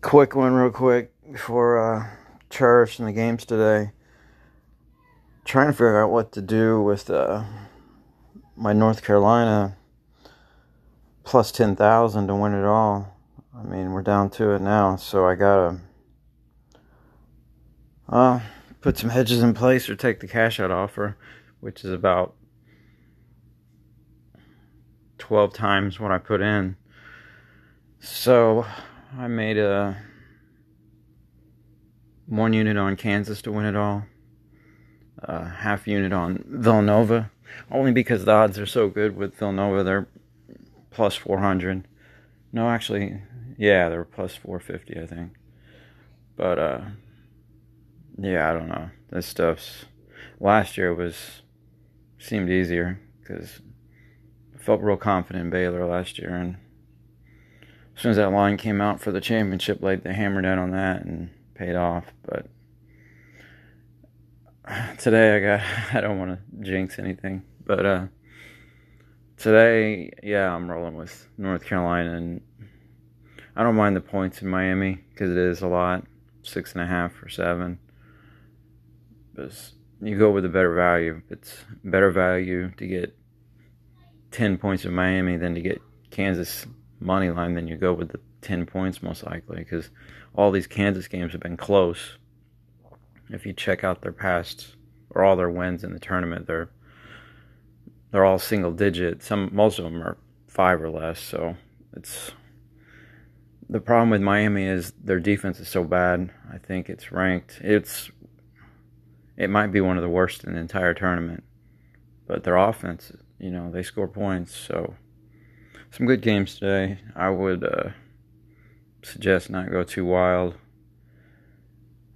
quick one, real quick, before uh, church and the games today. Trying to figure out what to do with uh, my North Carolina plus 10,000 to win it all. I mean, we're down to it now, so I gotta uh, put some hedges in place or take the cash out offer, which is about 12 times what I put in. So I made a one unit on Kansas to win it all, a half unit on Villanova, only because the odds are so good with Villanova. They're plus 400. No, actually, yeah, they're plus 450, I think. But, uh, yeah, I don't know. This stuff's. Last year was. seemed easier because I felt real confident in Baylor last year and as soon as that line came out for the championship, like they hammered out on that and paid off. But today I got I don't want to jinx anything, but uh, today yeah I'm rolling with North Carolina and I don't mind the points in Miami because it is a lot six and a half or seven. But you go with a better value. It's better value to get ten points in Miami than to get Kansas money line, then you go with the 10 points most likely because all these Kansas games have been close. If you check out their past or all their wins in the tournament, they're they're all single digit. Some most of them are five or less. So it's the problem with Miami is their defense is so bad. I think it's ranked. It's it might be one of the worst in the entire tournament, but their offense, you know, they score points. So some good games today. I would uh, suggest not go too wild.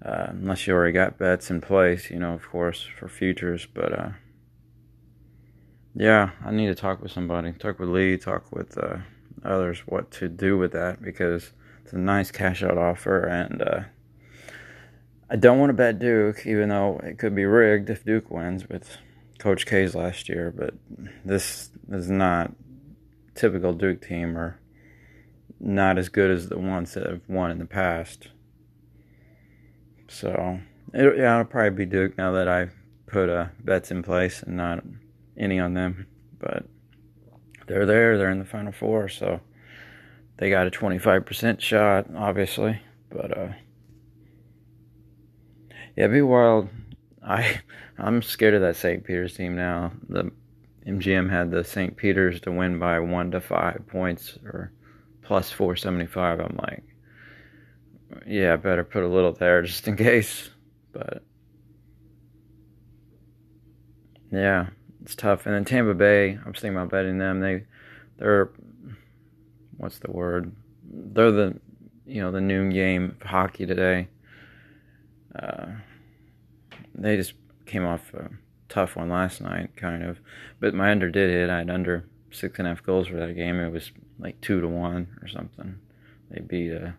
Uh, unless you already got bets in place, you know, of course, for futures. But uh, yeah, I need to talk with somebody. Talk with Lee, talk with uh, others what to do with that because it's a nice cash out offer. And uh, I don't want to bet Duke, even though it could be rigged if Duke wins with Coach K's last year. But this is not typical Duke team are not as good as the ones that have won in the past. So, it, yeah, it'll probably be Duke now that I put uh, bets in place and not any on them. But they're there, they're in the Final Four, so they got a 25% shot, obviously. But, uh, yeah, be wild. I I'm scared of that St. Peter's team now. The MGM had the St. Peter's to win by one to five points or plus 475. I'm like, yeah, I better put a little there just in case. But yeah, it's tough. And then Tampa Bay, I was thinking about betting them. They, they're, what's the word? They're the, you know, the noon game hockey today. Uh, they just came off. Tough one last night, kind of. But my under did hit. I had under six and a half goals for that game. It was like two to one or something. They beat uh,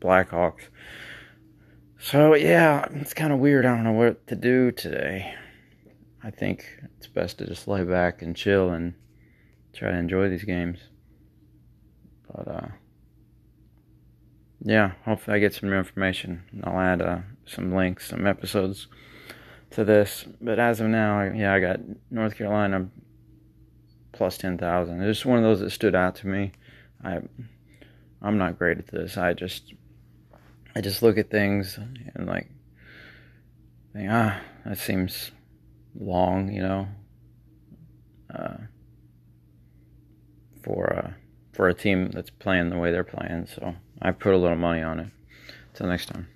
Blackhawks. So yeah, it's kind of weird. I don't know what to do today. I think it's best to just lay back and chill and try to enjoy these games. But uh, yeah, hopefully I get some new information. I'll add uh, some links, some episodes to this. But as of now, yeah, I got North Carolina plus 10,000. It's just one of those that stood out to me. I I'm not great at this. I just I just look at things and like think, ah, that seems long, you know. Uh, for uh, for a team that's playing the way they're playing, so I put a little money on it. Until next time.